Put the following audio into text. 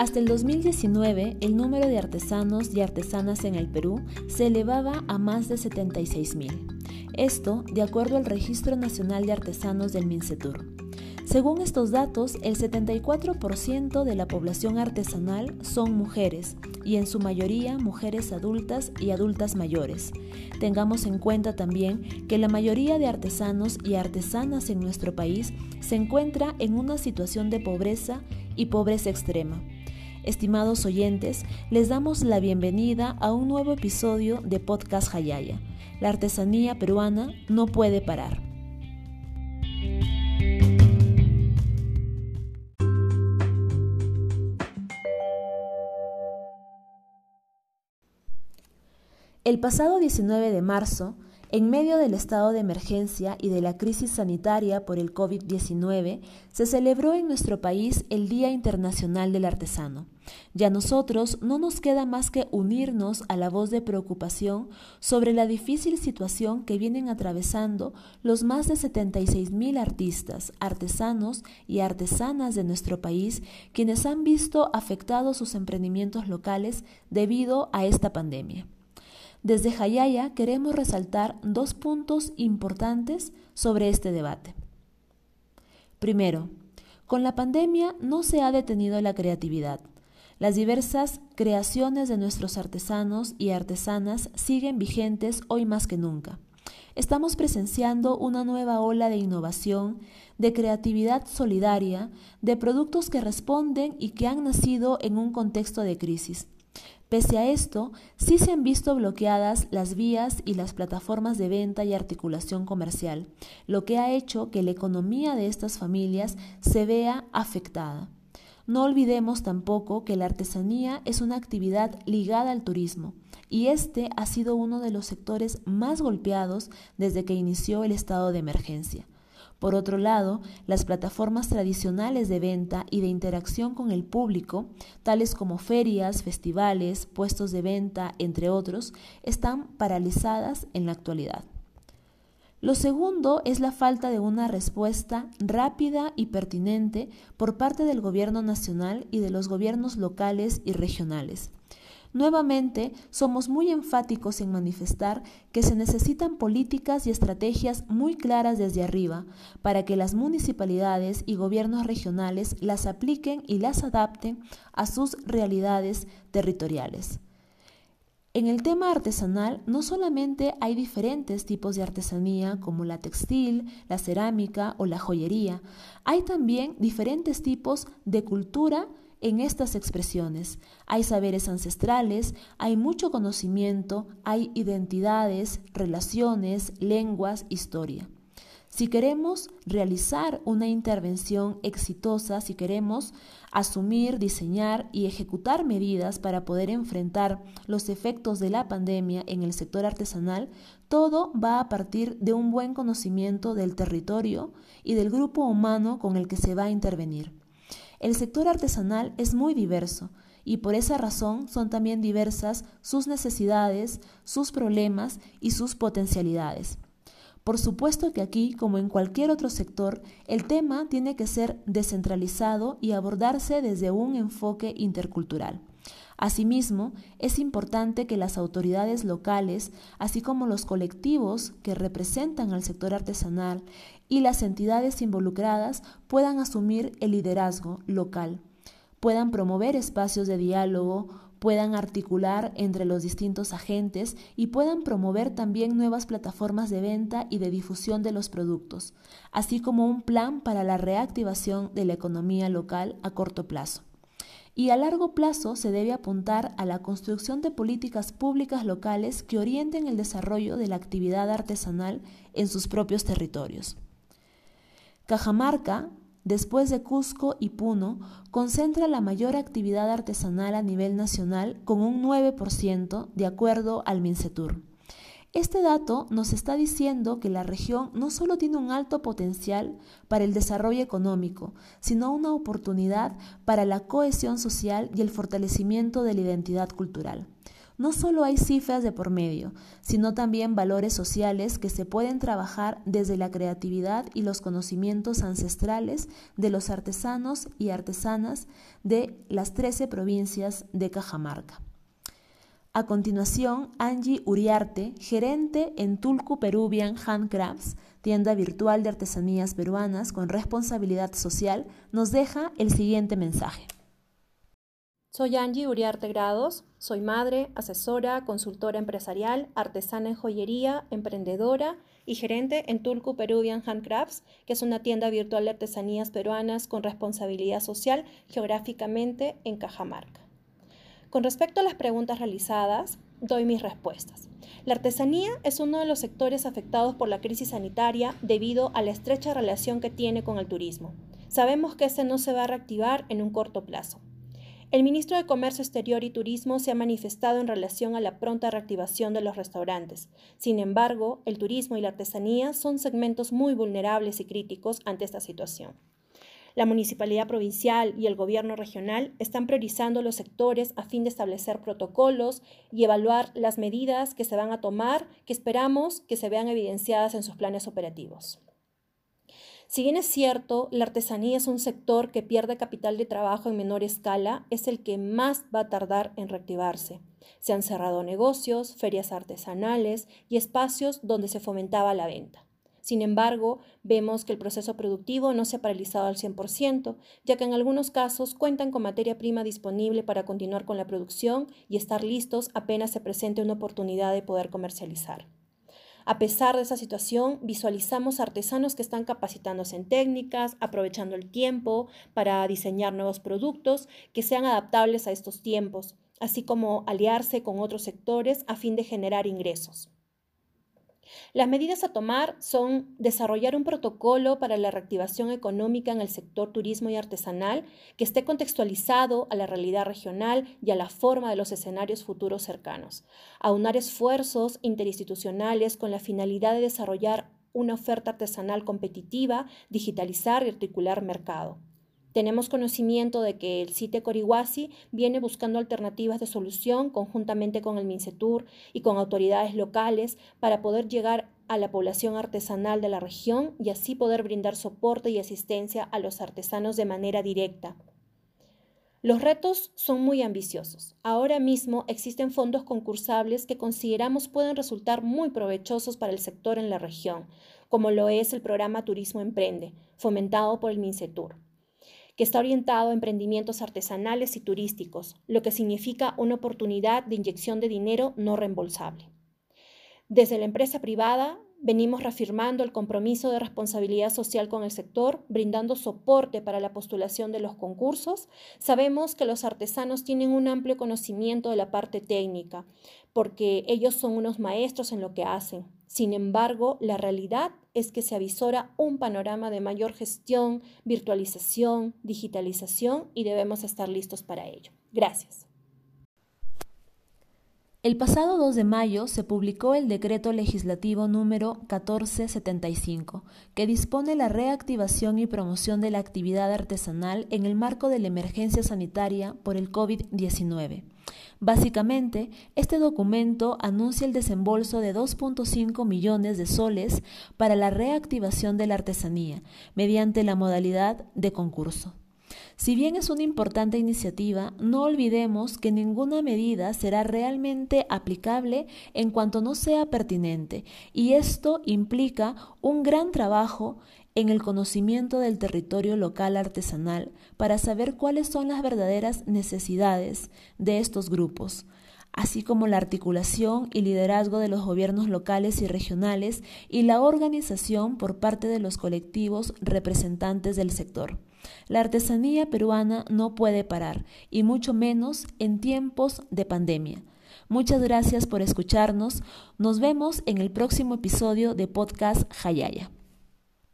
Hasta el 2019, el número de artesanos y artesanas en el Perú se elevaba a más de 76.000. Esto de acuerdo al Registro Nacional de Artesanos del MINCETUR. Según estos datos, el 74% de la población artesanal son mujeres y en su mayoría mujeres adultas y adultas mayores. Tengamos en cuenta también que la mayoría de artesanos y artesanas en nuestro país se encuentra en una situación de pobreza y pobreza extrema. Estimados oyentes, les damos la bienvenida a un nuevo episodio de Podcast Hayaya. La artesanía peruana no puede parar. El pasado 19 de marzo, en medio del estado de emergencia y de la crisis sanitaria por el COVID-19, se celebró en nuestro país el Día Internacional del Artesano. Ya a nosotros no nos queda más que unirnos a la voz de preocupación sobre la difícil situación que vienen atravesando los más de 76 mil artistas, artesanos y artesanas de nuestro país, quienes han visto afectados sus emprendimientos locales debido a esta pandemia. Desde Jayaya queremos resaltar dos puntos importantes sobre este debate. Primero, con la pandemia no se ha detenido la creatividad. Las diversas creaciones de nuestros artesanos y artesanas siguen vigentes hoy más que nunca. Estamos presenciando una nueva ola de innovación, de creatividad solidaria, de productos que responden y que han nacido en un contexto de crisis. Pese a esto, sí se han visto bloqueadas las vías y las plataformas de venta y articulación comercial, lo que ha hecho que la economía de estas familias se vea afectada. No olvidemos tampoco que la artesanía es una actividad ligada al turismo y este ha sido uno de los sectores más golpeados desde que inició el estado de emergencia. Por otro lado, las plataformas tradicionales de venta y de interacción con el público, tales como ferias, festivales, puestos de venta, entre otros, están paralizadas en la actualidad. Lo segundo es la falta de una respuesta rápida y pertinente por parte del Gobierno nacional y de los gobiernos locales y regionales. Nuevamente, somos muy enfáticos en manifestar que se necesitan políticas y estrategias muy claras desde arriba para que las municipalidades y gobiernos regionales las apliquen y las adapten a sus realidades territoriales. En el tema artesanal no solamente hay diferentes tipos de artesanía como la textil, la cerámica o la joyería, hay también diferentes tipos de cultura en estas expresiones. Hay saberes ancestrales, hay mucho conocimiento, hay identidades, relaciones, lenguas, historia. Si queremos realizar una intervención exitosa, si queremos asumir, diseñar y ejecutar medidas para poder enfrentar los efectos de la pandemia en el sector artesanal, todo va a partir de un buen conocimiento del territorio y del grupo humano con el que se va a intervenir. El sector artesanal es muy diverso y por esa razón son también diversas sus necesidades, sus problemas y sus potencialidades. Por supuesto que aquí, como en cualquier otro sector, el tema tiene que ser descentralizado y abordarse desde un enfoque intercultural. Asimismo, es importante que las autoridades locales, así como los colectivos que representan al sector artesanal y las entidades involucradas puedan asumir el liderazgo local, puedan promover espacios de diálogo, puedan articular entre los distintos agentes y puedan promover también nuevas plataformas de venta y de difusión de los productos, así como un plan para la reactivación de la economía local a corto plazo y a largo plazo se debe apuntar a la construcción de políticas públicas locales que orienten el desarrollo de la actividad artesanal en sus propios territorios. Cajamarca, después de Cusco y Puno, concentra la mayor actividad artesanal a nivel nacional con un 9% de acuerdo al MINCETUR. Este dato nos está diciendo que la región no solo tiene un alto potencial para el desarrollo económico, sino una oportunidad para la cohesión social y el fortalecimiento de la identidad cultural. no solo hay cifras de por medio, sino también valores sociales que se pueden trabajar desde la creatividad y los conocimientos ancestrales de los artesanos y artesanas de las 13 provincias de Cajamarca. A continuación, Angie Uriarte, gerente en Tulku Peruvian Handcrafts, tienda virtual de artesanías peruanas con responsabilidad social, nos deja el siguiente mensaje. Soy Angie Uriarte Grados, soy madre, asesora, consultora empresarial, artesana en joyería, emprendedora y gerente en Tulku Peruvian Handcrafts, que es una tienda virtual de artesanías peruanas con responsabilidad social geográficamente en Cajamarca. Con respecto a las preguntas realizadas, doy mis respuestas. La artesanía es uno de los sectores afectados por la crisis sanitaria debido a la estrecha relación que tiene con el turismo. Sabemos que este no se va a reactivar en un corto plazo. El ministro de Comercio Exterior y Turismo se ha manifestado en relación a la pronta reactivación de los restaurantes. Sin embargo, el turismo y la artesanía son segmentos muy vulnerables y críticos ante esta situación. La municipalidad provincial y el gobierno regional están priorizando los sectores a fin de establecer protocolos y evaluar las medidas que se van a tomar que esperamos que se vean evidenciadas en sus planes operativos. Si bien es cierto, la artesanía es un sector que pierde capital de trabajo en menor escala, es el que más va a tardar en reactivarse. Se han cerrado negocios, ferias artesanales y espacios donde se fomentaba la venta. Sin embargo, vemos que el proceso productivo no se ha paralizado al 100%, ya que en algunos casos cuentan con materia prima disponible para continuar con la producción y estar listos apenas se presente una oportunidad de poder comercializar. A pesar de esa situación, visualizamos artesanos que están capacitándose en técnicas, aprovechando el tiempo para diseñar nuevos productos que sean adaptables a estos tiempos, así como aliarse con otros sectores a fin de generar ingresos. Las medidas a tomar son desarrollar un protocolo para la reactivación económica en el sector turismo y artesanal que esté contextualizado a la realidad regional y a la forma de los escenarios futuros cercanos. Aunar esfuerzos interinstitucionales con la finalidad de desarrollar una oferta artesanal competitiva, digitalizar y articular mercado. Tenemos conocimiento de que el CITE Corihuasi viene buscando alternativas de solución conjuntamente con el MINCETUR y con autoridades locales para poder llegar a la población artesanal de la región y así poder brindar soporte y asistencia a los artesanos de manera directa. Los retos son muy ambiciosos. Ahora mismo existen fondos concursables que consideramos pueden resultar muy provechosos para el sector en la región, como lo es el programa Turismo Emprende, fomentado por el MINCETUR que está orientado a emprendimientos artesanales y turísticos, lo que significa una oportunidad de inyección de dinero no reembolsable. Desde la empresa privada venimos reafirmando el compromiso de responsabilidad social con el sector, brindando soporte para la postulación de los concursos. Sabemos que los artesanos tienen un amplio conocimiento de la parte técnica, porque ellos son unos maestros en lo que hacen. Sin embargo, la realidad es que se avisora un panorama de mayor gestión, virtualización, digitalización y debemos estar listos para ello. Gracias. El pasado 2 de mayo se publicó el decreto legislativo número 1475, que dispone la reactivación y promoción de la actividad artesanal en el marco de la emergencia sanitaria por el COVID-19. Básicamente, este documento anuncia el desembolso de 2.5 millones de soles para la reactivación de la artesanía mediante la modalidad de concurso. Si bien es una importante iniciativa, no olvidemos que ninguna medida será realmente aplicable en cuanto no sea pertinente, y esto implica un gran trabajo en el conocimiento del territorio local artesanal para saber cuáles son las verdaderas necesidades de estos grupos, así como la articulación y liderazgo de los gobiernos locales y regionales y la organización por parte de los colectivos representantes del sector. La artesanía peruana no puede parar, y mucho menos en tiempos de pandemia. Muchas gracias por escucharnos. Nos vemos en el próximo episodio de Podcast Hayaya.